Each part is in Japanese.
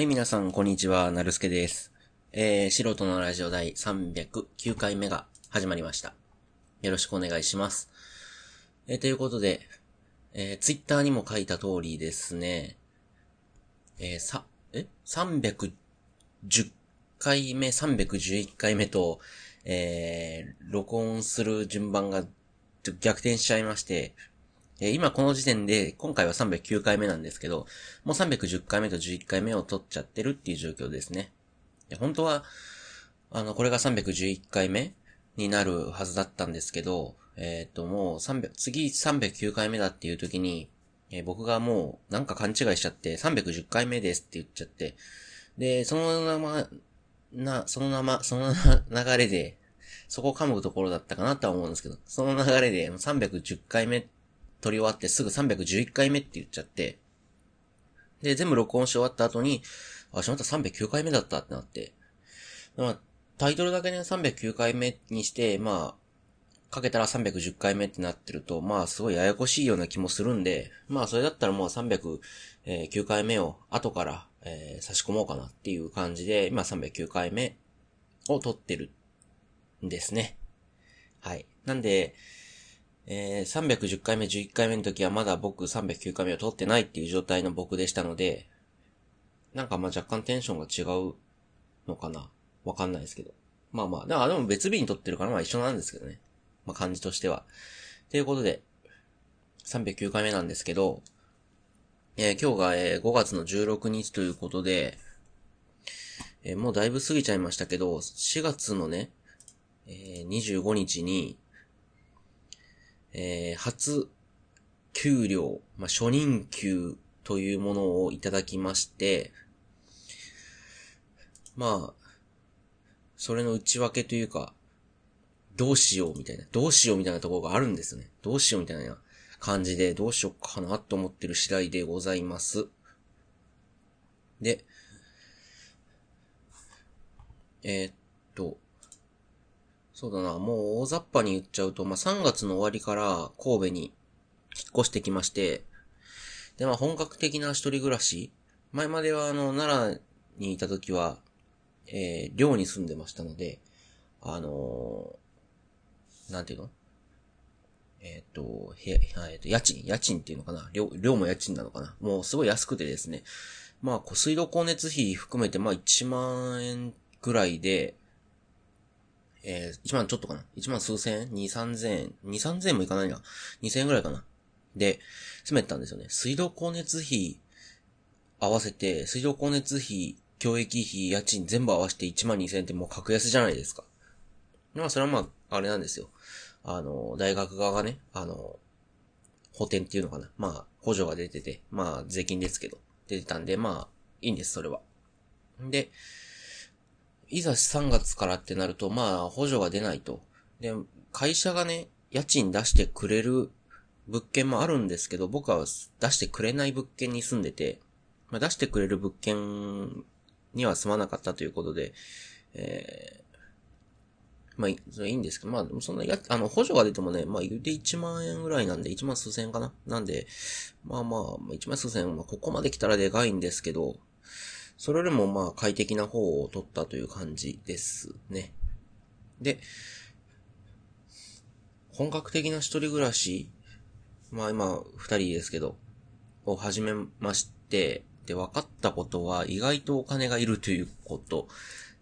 はい、皆さん、こんにちは。なるすけです。えー、素人のラジオ第309回目が始まりました。よろしくお願いします。えー、ということで、えー、ツイッターにも書いた通りですね、えー、さ、え ?310 回目、311回目と、えー、録音する順番が逆転しちゃいまして、え今この時点で、今回は309回目なんですけど、もう310回目と11回目を取っちゃってるっていう状況ですね。本当は、あの、これが311回目になるはずだったんですけど、えっ、ー、と、もう300、次309回目だっていう時に、えー、僕がもうなんか勘違いしちゃって、310回目ですって言っちゃって、で、そのまま、な、そのまま、その流れで、そこを噛むところだったかなとは思うんですけど、その流れで310回目撮り終わってすぐ311回目って言っちゃって、で、全部録音し終わった後に、あ、しまった309回目だったってなって、まあ、タイトルだけね、309回目にして、まあ、かけたら310回目ってなってると、まあ、すごいややこしいような気もするんで、まあ、それだったらもう309回目を後から、えー、差し込もうかなっていう感じで、今309回目を撮ってるんですね。はい。なんで、えー、310回目、11回目の時はまだ僕309回目を撮ってないっていう状態の僕でしたので、なんかまあ若干テンションが違うのかなわかんないですけど。まあまあ、だからでも別日に撮ってるからまあ一緒なんですけどね。まあ感じとしては。ということで、309回目なんですけど、えー、今日が、えー、5月の16日ということで、えー、もうだいぶ過ぎちゃいましたけど、4月のね、えー、25日に、えー、初給料、まあ、初任給というものをいただきまして、まあ、それの内訳というか、どうしようみたいな、どうしようみたいなところがあるんですね。どうしようみたいな感じで、どうしようかなと思ってる次第でございます。で、えー、っ、そうだな、もう大雑把に言っちゃうと、まあ、3月の終わりから神戸に引っ越してきまして、で、まあ、本格的な一人暮らし、前まではあの、奈良にいた時は、えー、寮に住んでましたので、あのー、なんていうの？えっ、ー、と、へ、えっ、と、家賃、家賃っていうのかな？寮、寮も家賃なのかな？もうすごい安くてですね。まあ、水道光熱費含めて、まあ、1万円ぐらいで、えー、1万ちょっとかな ?1 万数千？円 ?2、3000円 ?2、3000円もいかないな。2000円ぐらいかな。で、住めたんですよね。水道光熱費合わせて、水道光熱費、教育費、家賃全部合わせて1万2000円ってもう格安じゃないですか。まあ、それはまあ、あれなんですよ。あの、大学側がね、あの、補填っていうのかな。まあ、補助が出てて、まあ、税金ですけど、出てたんで、まあ、いいんです、それは。で、いざ3月からってなると、まあ、補助が出ないと。で、会社がね、家賃出してくれる物件もあるんですけど、僕は出してくれない物件に住んでて、まあ、出してくれる物件には住まなかったということで、えー、まあ、それいいんですけど、まあ、そんなや、あの、補助が出てもね、まあ、言うて1万円ぐらいなんで、1万数千円かななんで、まあまあ、1万数千円、まあ、ここまで来たらでかいんですけど、それよりもまあ快適な方を取ったという感じですね。で、本格的な一人暮らし、まあ今二人ですけど、を始めまして、で、分かったことは意外とお金がいるということ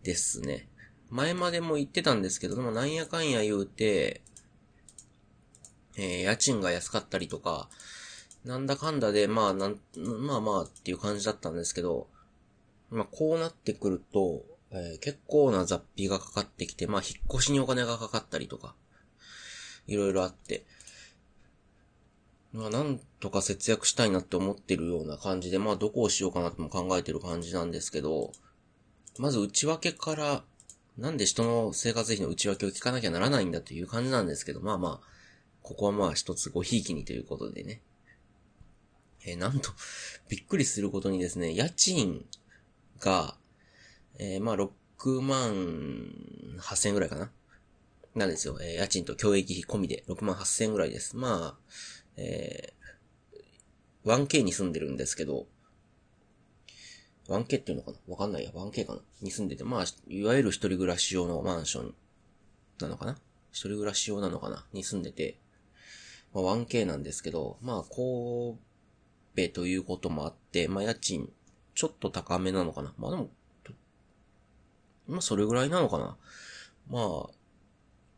ですね。前までも言ってたんですけど、でもなんやかんや言うて、えー、家賃が安かったりとか、なんだかんだで、まあ、なん、まあまあっていう感じだったんですけど、まあ、こうなってくると、えー、結構な雑費がかかってきて、まあ、引っ越しにお金がかかったりとか、いろいろあって、まあ、なんとか節約したいなって思ってるような感じで、まあ、どこをしようかなとも考えてる感じなんですけど、まず内訳から、なんで人の生活費の内訳を聞かなきゃならないんだという感じなんですけど、まあまあ、ここはまあ一つごひいきにということでね。えー、なんと、びっくりすることにですね、家賃が、えー、まあ、6万8千ぐらいかな？なんですよ。えー、家賃と教育費込みで6万8千ぐらいです。まあ、えー、1K に住んでるんですけど、1K っていうのかな？わかんないや、1K かな？に住んでて、まあ、いわゆる一人暮らし用のマンションなのかな？一人暮らし用なのかな？に住んでて、まあ 1K なんですけど、まあ、神戸ということもあって、まあ、家賃、ちょっと高めなのかな？まあでも、まあ、それぐらいなのかな？まあ、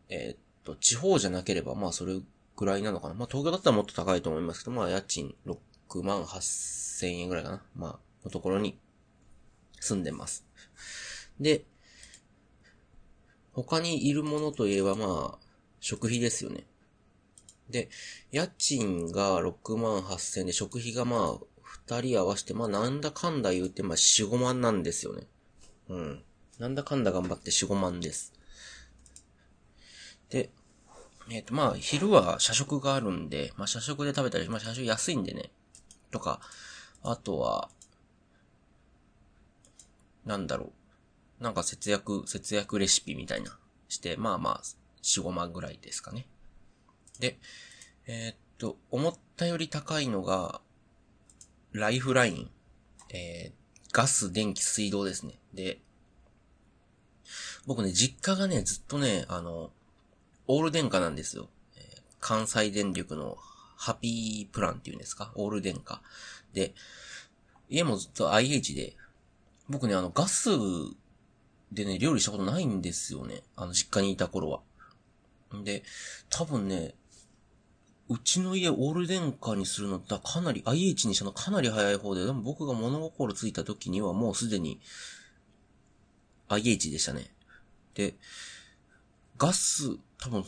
えー、っと、地方じゃなければ、まあ、それぐらいなのかな？まあ、東京だったらもっと高いと思いますけど、まあ、家賃6万8千円ぐらいかな？まあ、のところに住んでます。で、他にいるものといえばまあ、食費ですよね。で、家賃が6万8千円で、食費がまあ、二人合わせて、まあなんだかんだ言うて、まあ4、5万なんですよね。うん。なんだかんだ頑張って4、5万です。で、えっ、ー、とまあ、昼は社食があるんで、まあ社食で食べたり、まあ社食安いんでね。とか、あとは、なんだろう。なんか節約、節約レシピみたいなして、まあまあ、4、5万ぐらいですかね。で、えー、っと、思ったより高いのが、ライフライン、えー、ガス、電気、水道ですね。で、僕ね、実家がね、ずっとね、あの、オール電化なんですよ。えー、関西電力のハピープランっていうんですか？オール電化。で、家もずっと IH で、僕ね、あの、ガスでね、料理したことないんですよね。あの、実家にいた頃は。で、多分ね、うちの家オール電化にするのだかなり、IH にしたのかなり早い方で、でも僕が物心ついた時にはもうすでに IH でしたね。で、ガス、多分、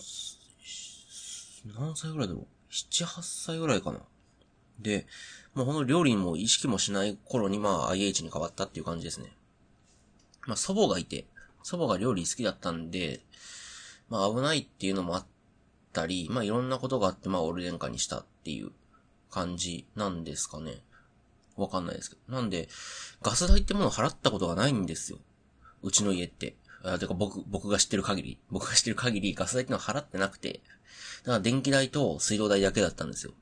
何歳ぐらいだろう ?7、8歳ぐらいかな。で、もうこの料理にも意識もしない頃にまあ IH に変わったっていう感じですね。まあ祖母がいて、祖母が料理好きだったんで、まあ危ないっていうのもあったり、まあいろんなことがあってまあオール電化にしたっていう感じなんですかね。わかんないですけど。なんで、ガス代ってものを払ったことがないんですよ。うちの家って。あ、てか僕、僕が知ってる限り、僕が知ってる限りガス代ってのは払ってなくて、だから電気代と水道代だけだったんですよ。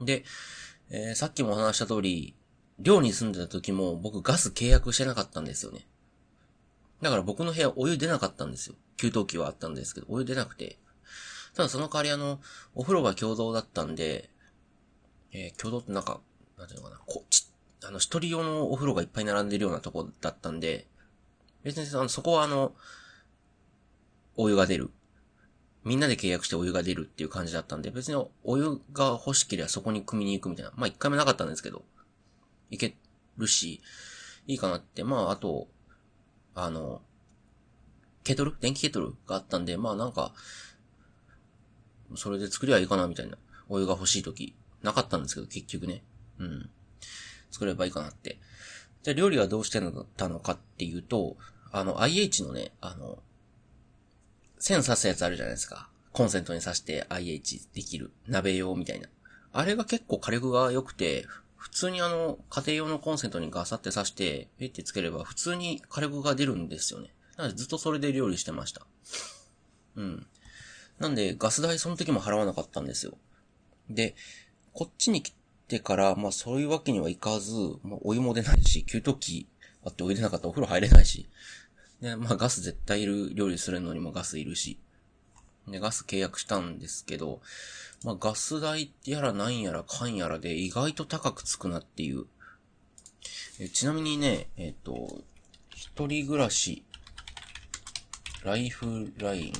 で、えー、さっきもお話した通り、寮に住んでた時も僕ガス契約してなかったんですよね。だから僕の部屋お湯出なかったんですよ。給湯器はあったんですけど、お湯出なくて。ただその代わりあの、お風呂が共同だったんで、えー、共同ってなんか、なんていうのかな、こち、あの、一人用のお風呂がいっぱい並んでるようなとこだったんで、別にあの、そこはあの、お湯が出る。みんなで契約してお湯が出るっていう感じだったんで、別にお湯が欲しければそこに汲みに行くみたいな。まあ一回もなかったんですけど、行けるし、いいかなって。まああと、あの、ケトル？電気ケトルがあったんで、まあなんか、それで作りゃいいかなみたいな。お湯が欲しい時、なかったんですけど、結局ね。うん。作ればいいかなって。じゃあ料理はどうしてたのかっていうと、あの、IH のね、あの、線刺すやつあるじゃないですか。コンセントに挿して IH できる。鍋用みたいな。あれが結構火力が良くて、普通にあの、家庭用のコンセントにガサって挿して、ペってつければ普通に火力が出るんですよね。なのでずっとそれで料理してました。うん。なんで、ガス代その時も払わなかったんですよ。で、こっちに来てから、まあそういうわけにはいかず、まあお湯も出ないし、給湯器あってお湯出なかったらお風呂入れないし、で、まあガス絶対いる、料理するのにもガスいるし。で、ガス契約したんですけど、まあガス代やらなんやらかんやらで意外と高くつくなっていう。えちなみにね、えっ、ー、と、一人暮らし、ライフライン、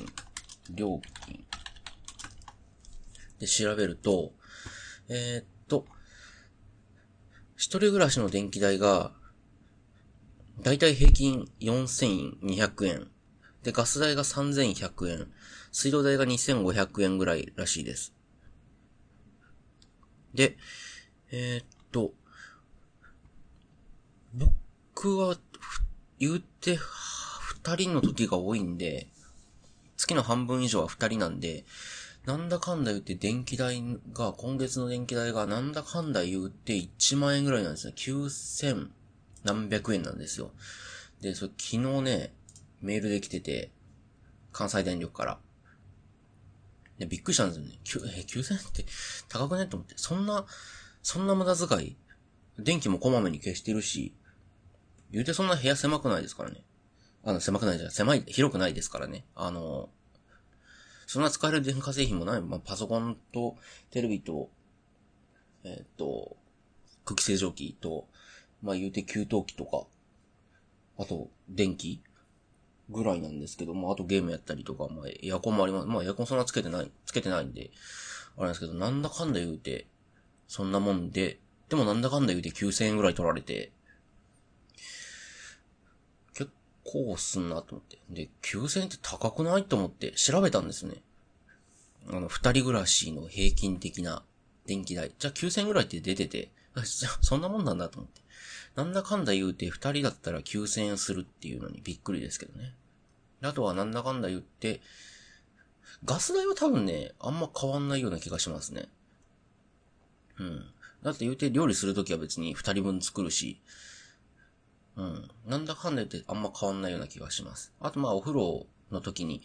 料金。で調べると、えー、っと、一人暮らしの電気代がだいたい平均4200円。で、ガス代が3100円。水道代が2500円ぐらいらしいです。で、えー、っと、僕は、言うて、二人の時が多いんで、月の半分以上は二人なんで、なんだかんだ言って電気代が、今月の電気代がなんだかんだ言って1万円ぐらいなんですね。9000何百円なんですよ。で、それ昨日ね、メールで来てて、関西電力から。で、びっくりしたんですよね。9、え、9000円って高くね？と思って。そんな、そんな無駄遣い電気もこまめに消してるし、言うてそんな部屋狭くないですからね。あの、狭くないじゃん。狭い、広くないですからね。あの、そんな使える電化製品もない。まあ、パソコンと、テレビと、えー、っと、空気清浄機と、まあ言うて給湯器とか、あと、電気ぐらいなんですけど、まああとゲームやったりとか、まあエアコンもあります。まあエアコンそんなつけてない、つけてないんで、あれなんですけど、なんだかんだ言うて、そんなもんで、でもなんだかんだ言うて9000円ぐらい取られて、結構すんなと思って。で、9000円って高くないと思って調べたんですね。あの、二人暮らしの平均的な電気代。じゃあ9000円ぐらいって出てて、じゃあそんなもんなんだと思って。なんだかんだ言うて二人だったら9000円するっていうのにびっくりですけどね。あとはなんだかんだ言って、ガス代は多分ね、あんま変わんないような気がしますね。うん。だって言うて料理するときは別に二人分作るし、うん。なんだかんだ言ってあんま変わんないような気がします。あとまあお風呂の時に、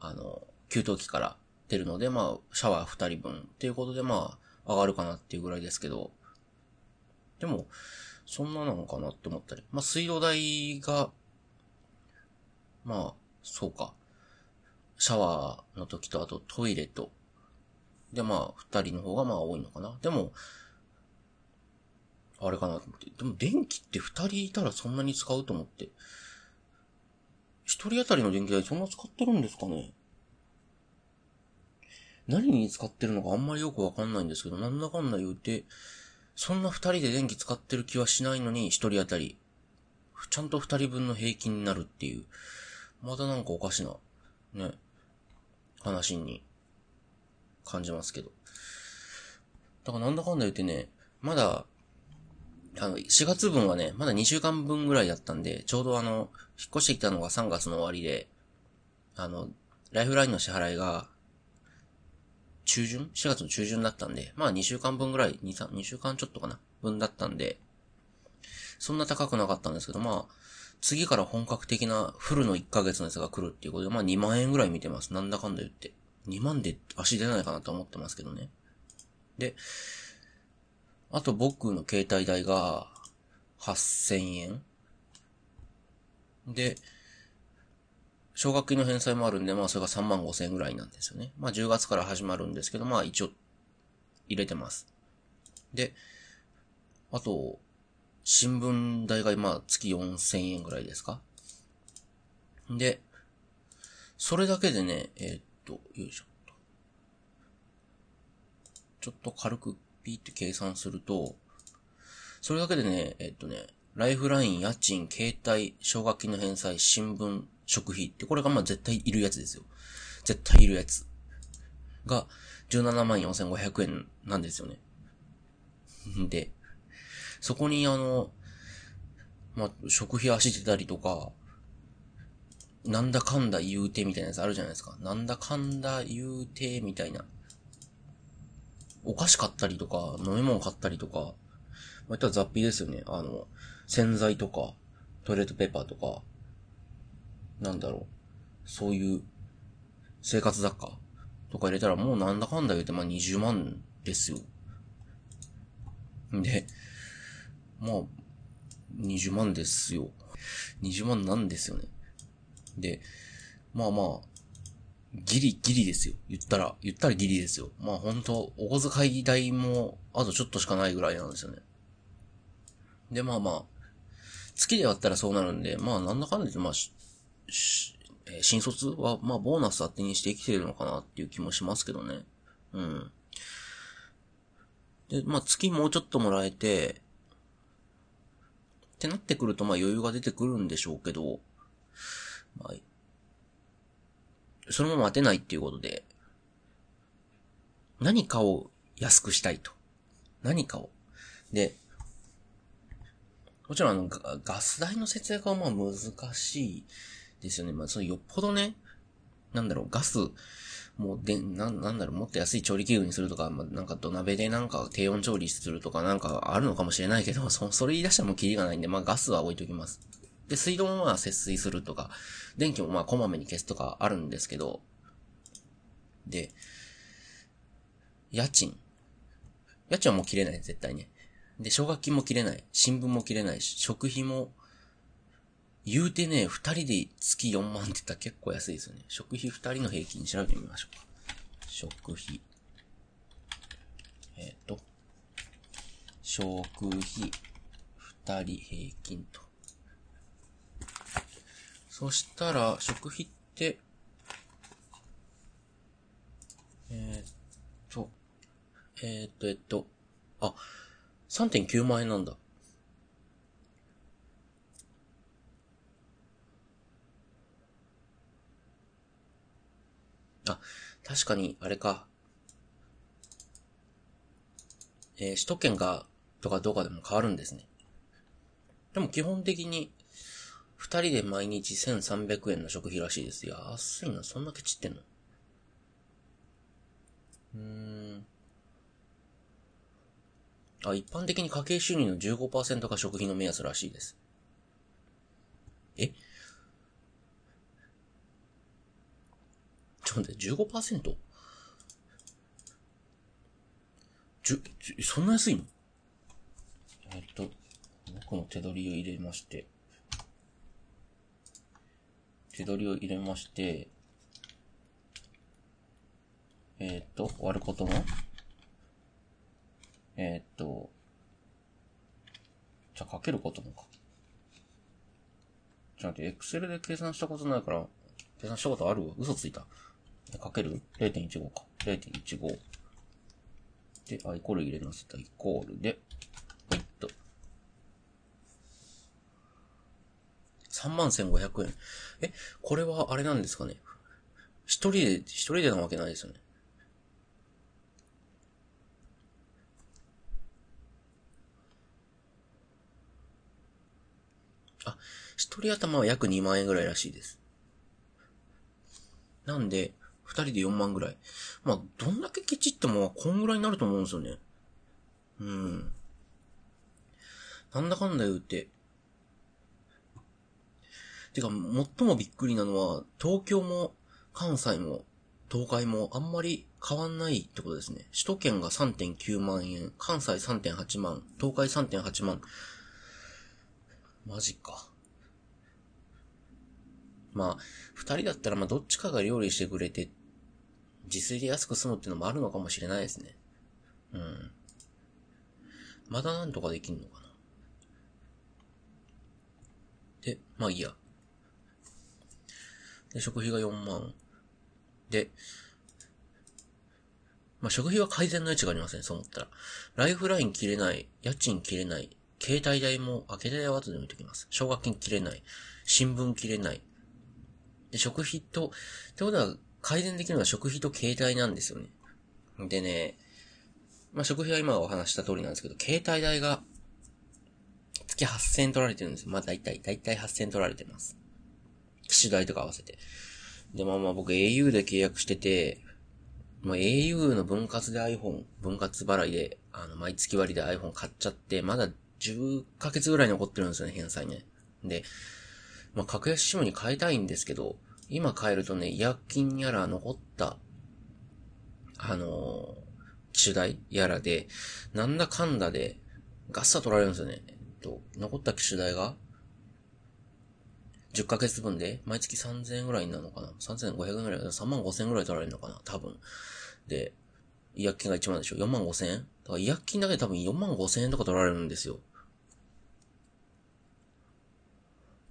あの、給湯器から出るので、まあ、シャワー二人分っていうことでまあ、上がるかなっていうぐらいですけど、でも、そんななのかなって思ったり。まあ、水道代が、まあ、そうか。シャワーの時と、あとトイレと。で、まあ、二人の方がまあ多いのかな。でも、あれかなと思って。でも電気って二人いたらそんなに使うと思って。一人当たりの電気代そんな使ってるんですかね何に使ってるのかあんまりよくわかんないんですけど、なんだかんだ言うて、そんな二人で電気使ってる気はしないのに、一人当たり、ちゃんと二人分の平均になるっていう、またなんかおかしな、ね、話に感じますけど。だからなんだかんだ言ってね、まだ、あの、4月分はね、まだ2週間分ぐらいだったんで、ちょうどあの、引っ越してきたのが3月の終わりで、あの、ライフラインの支払いが中旬 ?4 月の中旬だったんで、まあ2週間分ぐらい、2、3、2週間ちょっとかな分だったんで、そんな高くなかったんですけど、まあ、次から本格的なフルの1ヶ月のやつが来るっていうことで、まあ2万円ぐらい見てます。なんだかんだ言って。2万で足出ないかなと思ってますけどね。で、あと僕の携帯代が8000円。で、奨学金の返済もあるんで、まあそれが3万5千円ぐらいなんですよね。まあ10月から始まるんですけど、まあ一応入れてます。で、あと、新聞代が今月4千円ぐらいですか？で、それだけでね、えー、っと、よいしょ。ちょっと軽くピって計算すると、それだけでね、え、っとね、ライフライン、家賃、携帯、奨学金の返済、新聞、食費って、これがまあ絶対いるやつですよ。絶対いるやつ。が、17万4500円なんですよね。で、そこにあの、まあ、食費足してたりとか、なんだかんだ言うてみたいなやつあるじゃないですか。なんだかんだ言うてみたいな。お菓子買ったりとか、飲み物買ったりとか、まあ、ったら雑費ですよね。あの、洗剤とか、トイレットペーパーとか、なんだろう、そういう生活雑貨とか入れたらもうなんだかんだ言うてまあ20万ですよ。で、まあ、20万ですよ。20万なんですよね。で、まあまあ、ギリギリですよ。言ったら、言ったらギリですよ。まあ本当お小遣い代もあとちょっとしかないぐらいなんですよね。で、まあまあ、月で割ったらそうなるんで、まあなんだかんだ言って、まあ、え新卒は、まあ、ボーナス当てにして生きてるのかなっていう気もしますけどね。うん。で、まあ、月もうちょっともらえて、ってなってくると、まあ、余裕が出てくるんでしょうけど、まあ、そのまま当てないっていうことで、何かを安くしたいと。何かを。で、もちろんあの、ガス代の節約はまあ難しいですよね。まあ、そのよっぽどね、なんだろう、ガス、もうで、なん、なんだろう、もっと安い調理器具にするとか、まあ、なんか土鍋でなんか低温調理するとかなんかあるのかもしれないけど、そ、それ言い出したらもうキリがないんで、まあガスは置いときます。で、水道もまあ節水するとか、電気もまあこまめに消すとかあるんですけど、で、家賃。家賃はもう切れない、絶対ね。で、奨学金も切れない。新聞も切れないし、食費も言うてね、二人で月4万って言ったら結構安いですよね。食費二人の平均調べてみましょうか。食費。えっ、と、食費二人平均と。そしたら、食費って、えっと、えっと、えっと、あ、3.9万円なんだ。あ、確かに、あれか。えー、首都圏が、とかどうかでも変わるんですね。でも基本的に、二人で毎日1300円の食費らしいです。安いな、そんなケチってんの？うーん。あ、一般的に家計収入の15%が食費の目安らしいです。え？ちょっと待って、15%? じゅ、じゅ、そんな安いの？えっと、僕の手取りを入れまして、手取りを入れまして、えっと、割ることも、えっと、じゃあかけることもか。ちょっと待って、エクセルで計算したことないから、計算したことある？嘘ついた。かける ?0.15 か。0.15。で、あ、イコール入れませた。イコールで、はいっと。31,500円。え、これはあれなんですかね？一人で、一人でなわけないですよね。あ、一人頭は約2万円ぐらいらしいです。なんで、二人で4万ぐらい。まあ、どんだけケチっても、こんぐらいになると思うんですよね。うん。なんだかんだ言うて。てか、最もびっくりなのは、東京も、関西も、東海もあんまり変わんないってことですね。首都圏が3.9万円、関西3.8万、東海3.8万。マジか。まあ、二人だったらまあどっちかが料理してくれて自炊で安く済むっていうのもあるのかもしれないですね。うん。まだなんとかできんのかな。で、まあいいや。で、食費が4万。で、まあ食費は改善の余地がありません、そう思ったら。ライフライン切れない、家賃切れない、携帯代も、あ、携帯代は後で見ておきます。奨学金切れない、新聞切れない。で、食費と、ってことは、改善できるのは食費と携帯なんですよね。でね、まあ、食費は今お話した通りなんですけど、携帯代が月8000円取られてるんですよ。まあ、大体、大体8000円取られてます。機種代とか合わせて。で、まあまあ僕 au で契約してて、まあ、au の分割で iPhone、分割払いで、あの、毎月割で iPhone 買っちゃって、まだ10ヶ月ぐらい残ってるんですよね、返済ね。で、まあ、格安 SIM に変えたいんですけど、今変えるとね、違約金やら残った、あのー、機種代やらで、なんだかんだで、ガッサ取られるんですよね。えっと、残った機種代が、10ヶ月分で、毎月3000円ぐらいになるのかな ?3500 円ぐらい、3万5000円ぐらい取られるのかな？多分。で、違約金が1万でしょ ?4 万5000円？だから違約金だけで多分4万5000円とか取られるんですよ。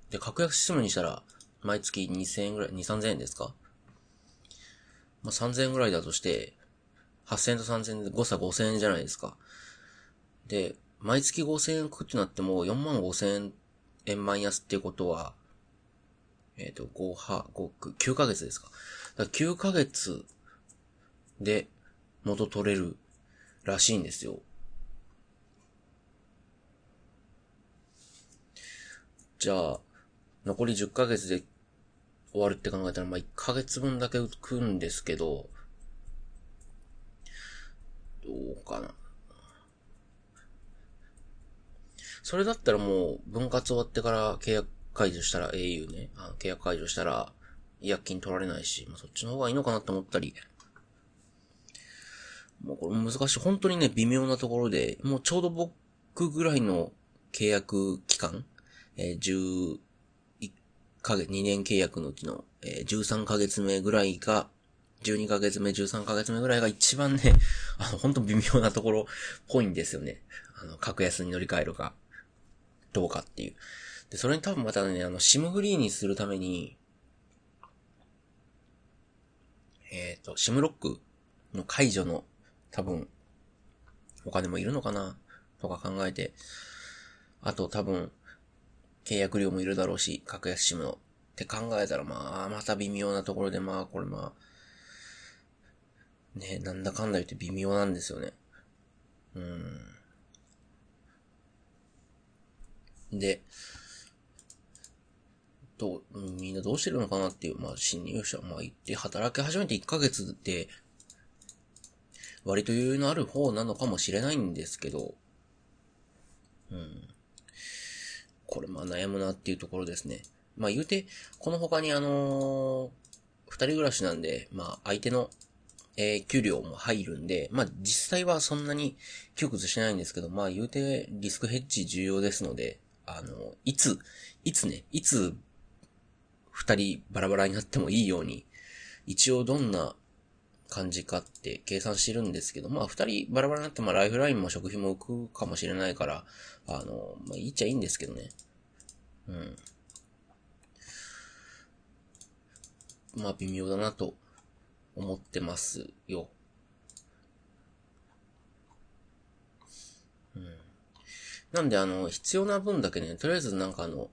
で、格安シムにしたら、毎月2000円ぐらい、2、3000円ですか？まあ、3000円ぐらいだとして、8000円と3000で誤差5000円じゃないですか。で、毎月5000円食ってなっても4万5000円マイナスっていうことは、えっ、ー、と、5は、5、9ヶ月ですか。だか9ヶ月で元取れるらしいんですよ。じゃあ、残り10ヶ月で終わるって考えたら、まあ、1ヶ月分だけ浮くんですけど、どうかな。それだったらもう、分割終わってから契約解除したら au ね、あの契約解除したら、違約金取られないし、まあ、そっちの方がいいのかなって思ったり。もうこれ難しい。本当にね、微妙なところで、もうちょうど僕ぐらいの契約期間、えー、11ヶ月、2年契約のうちの、えー、13ヶ月目ぐらいが、12ヶ月目、13ヶ月目ぐらいが一番ね、あの、ほんと微妙なところっぽいんですよね。あの、格安に乗り換えるか、どうかっていう。で、それに多分またね、あの、シムフリーにするために、えっ、ー、と、シムロックの解除の、多分、お金もいるのかなとか考えて、あと多分、契約料もいるだろうし、格安シムの。って考えたら、まあ、また微妙なところで、まあ、これまあ、ね、なんだかんだ言って微妙なんですよね。うん。で、ど、みんなどうしてるのかなっていう、まあ、新入社、まあ、行って働き始めて1ヶ月で、割と余裕のある方なのかもしれないんですけど、うん。これまあ悩むなっていうところですね。まあ言うて、この他にあのー、二人暮らしなんで、まあ相手の、えー、給料も入るんで、まあ実際はそんなに窮屈しないんですけど、まあ言うてリスクヘッジ重要ですので、あの、いつ、いつね、いつ二人バラバラになってもいいように、一応どんな感じかって計算してるんですけど、まあ二人バラバラになってまあライフラインも食費も浮くかもしれないから、あの、まあいいっちゃいいんですけどね。うん。まあ微妙だなと思ってますよ。うん。なんであの、必要な分だけね、とりあえずなんかあの、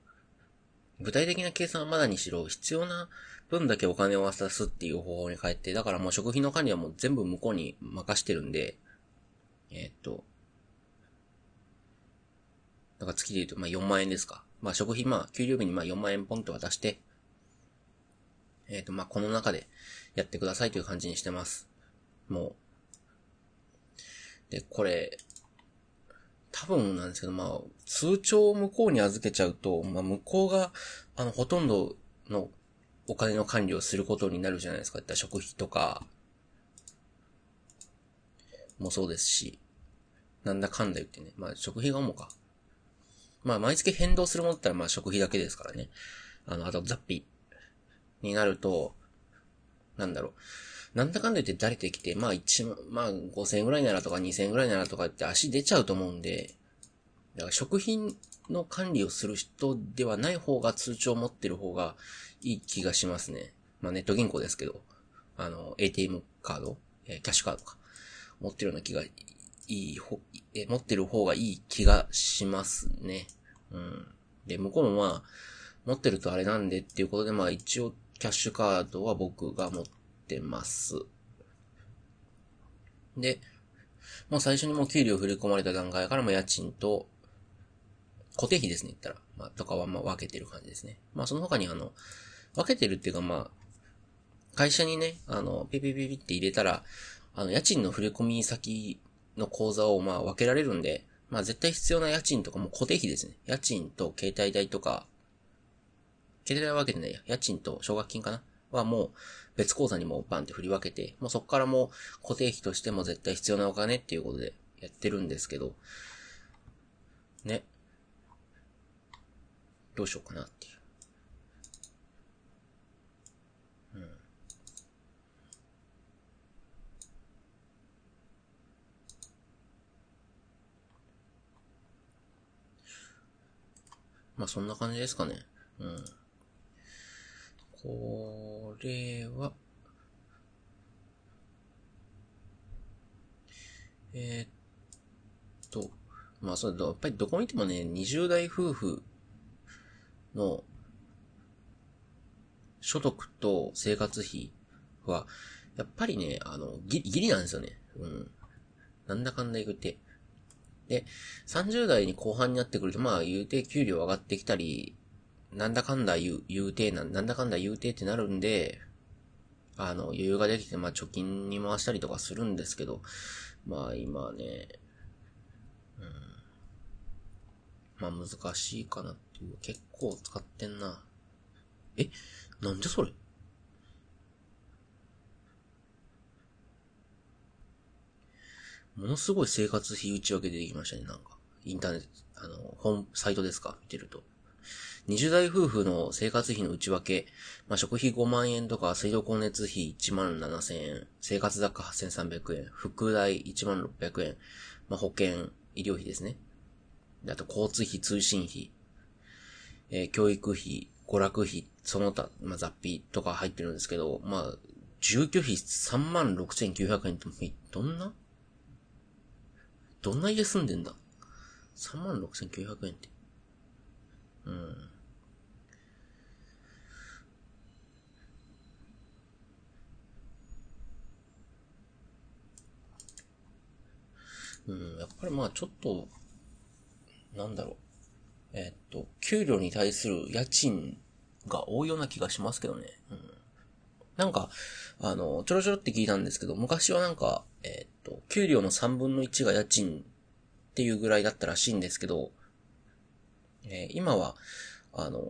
具体的な計算はまだにしろ、必要な分だけお金を渡すっていう方法に変えて、だからもう食費の管理はもう全部向こうに任してるんで、え、っと、だから月で言うと、ま4万円ですか。まあ食費、まあ給料日にま4万円ポンと渡して、えっ、と、まこの中でやってくださいという感じにしてます。もう。で、これ、多分なんですけど、まあ、通帳を向こうに預けちゃうと、まあ向こうが、あの、ほとんどのお金の管理をすることになるじゃないですか。いった食費とか、もそうですし、なんだかんだ言ってね。まあ食費が主か。まあ毎月変動するものだったらまあ食費だけですからね。あの、あと雑費になると、なんだろう。なんだかんだ言って誰てきて、まあ一万、まあ5000円ぐらいならとか2000円ぐらいならとかって足出ちゃうと思うんで、だから食品の管理をする人ではない方が通帳を持ってる方がいい気がしますね。まあネット銀行ですけど、あの、ATM カード、え、キャッシュカードか、持ってるような気が、いい、ほ、え持ってる方がいい気がしますね。うん。で、向こうもまあ、持ってるとあれなんでっていうことで、まあ一応キャッシュカードは僕が持ってます。で、もう最初にもう給料振り込まれた段階からも家賃と、固定費ですね、言ったら。まあ、とかはまあ分けてる感じですね。まあその他にあの、分けてるっていうかまあ、会社にね、あの、ピピピピって入れたら、あの、家賃の振り込み先の口座をまあ分けられるんで、まあ絶対必要な家賃とかも固定費ですね。家賃と携帯代とか、携帯代は分けてないや。家賃と奨学金かなはもう別口座にもバンって振り分けて、もうそこからもう固定費としても絶対必要なお金っていうことでやってるんですけど、ね。どうしようかなっていう。うんまあそんな感じですかね。うん。これは、えー、っと、まあそうだ、やっぱりどこ見てもね、20代夫婦の所得と生活費は、やっぱりね、あの、ギリ、ギリなんですよね。うん。なんだかんだ言って。で、30代に後半になってくると、まあ言うて給料上がってきたり、なんだかんだ言う、言うてな、なんだかんだ言うてってなるんで、あの、余裕ができて、まあ貯金に回したりとかするんですけど、まあ今ね、うん、まあ難しいかなっていう。結構使ってんな。え？なんでそれ？ものすごい生活費内訳出てきましたね、なんか。インターネット、あの、本、サイトですか？見てると。20代夫婦の生活費の内訳、まあ、食費5万円とか、水道光熱費1万7千円、生活雑貨8300円、副代1万600円、まあ、保険、医療費ですね。あと、交通費、通信費、えー、教育費、娯楽費、その他、まあ、雑費とか入ってるんですけど、まあ、住居費3万6900円って、どんな？どんな家住んでんだ ?3 万6900円って。うん。うん、やっぱりまあちょっと、なんだろう。えー、っと、給料に対する家賃が多いような気がしますけどね。うん。なんか、あの、ちょろちょろって聞いたんですけど、昔はなんか、えー、っと、給料の3分の1が家賃っていうぐらいだったらしいんですけど、えー、今は、あの、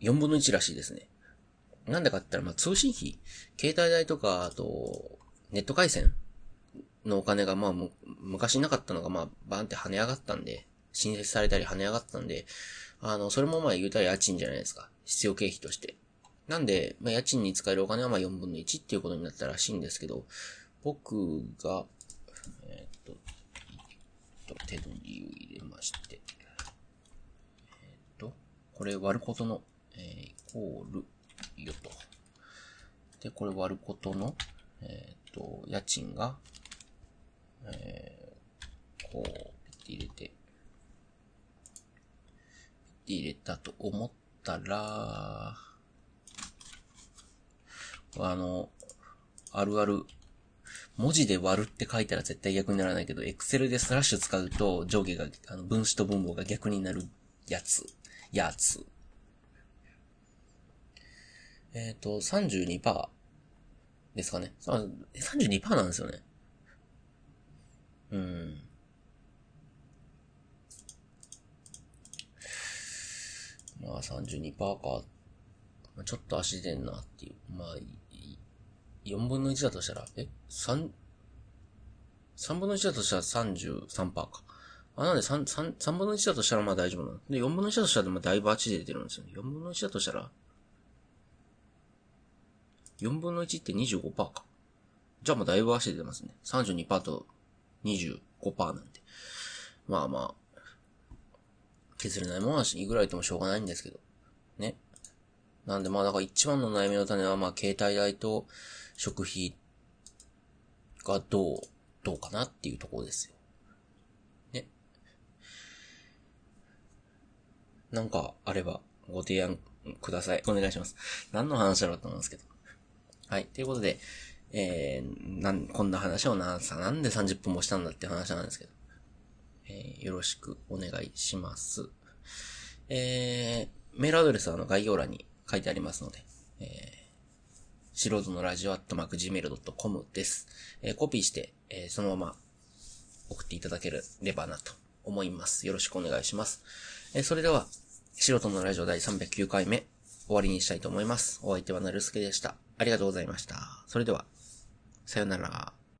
4分の1らしいですね。なんでかって言ったら、まあ、通信費、携帯代とか、あと、ネット回線のお金が、まあ、昔なかったのが、まあ、バーンって跳ね上がったんで、新設されたり跳ね上がったんで、あの、それもまあ言うたら家賃じゃないですか。必要経費として。なんで、まあ、家賃に使えるお金はまあ4分の1っていうことになったらしいんですけど、僕が、えー、っと、手取りを入れまして、えー、っと、これ割ることの、えー、イコール、よと。で、これ割ることの、えっと、家賃が、えー、こう、ピッて入れて、ピッて入れたと思ったら、あの、あるある、文字で割るって書いたら絶対逆にならないけど、エクセルでスラッシュ使うと上下が、あの、分子と分母が逆になるやつ。やつ。えっ、ー、と、32%ですかね。32%なんですよね。うん。まあ32%か。ちょっと足出んなっていう。まあ、4分の1だとしたら、え ?3、3分の1だとしたら33%か。あ、なんで3、3、3分の1だとしたらまあ大丈夫なの？で、4分の1だとしたらまあだいぶ8で出てるんですよね。4分の1だとしたら、4分の1って25%か。じゃあもうだいぶ足出てますね。32%と25%なんで。まあまあ、削れないものはいくら言ってもしょうがないんですけど。ね。なんでまあだから一番の悩みの種はまあ携帯代と食費がどう、どうかなっていうところですよ。ね。なんかあればご提案ください。お願いします。何の話だろうと思うんですけど。はい。ということで、えー、なん、こんな話をな、さ、なんで30分もしたんだって話なんですけど。えー、よろしくお願いします。えー、メールアドレスはあの概要欄に書いてありますので、えー、素人のラジオアットマーク gmail.com です。えー、コピーして、えー、そのまま送っていただければなと思います。よろしくお願いします。えー、それでは、素人のラジオ第309回目、終わりにしたいと思います。お相手はなるすけでした。ありがとうございました。それでは、さよなら。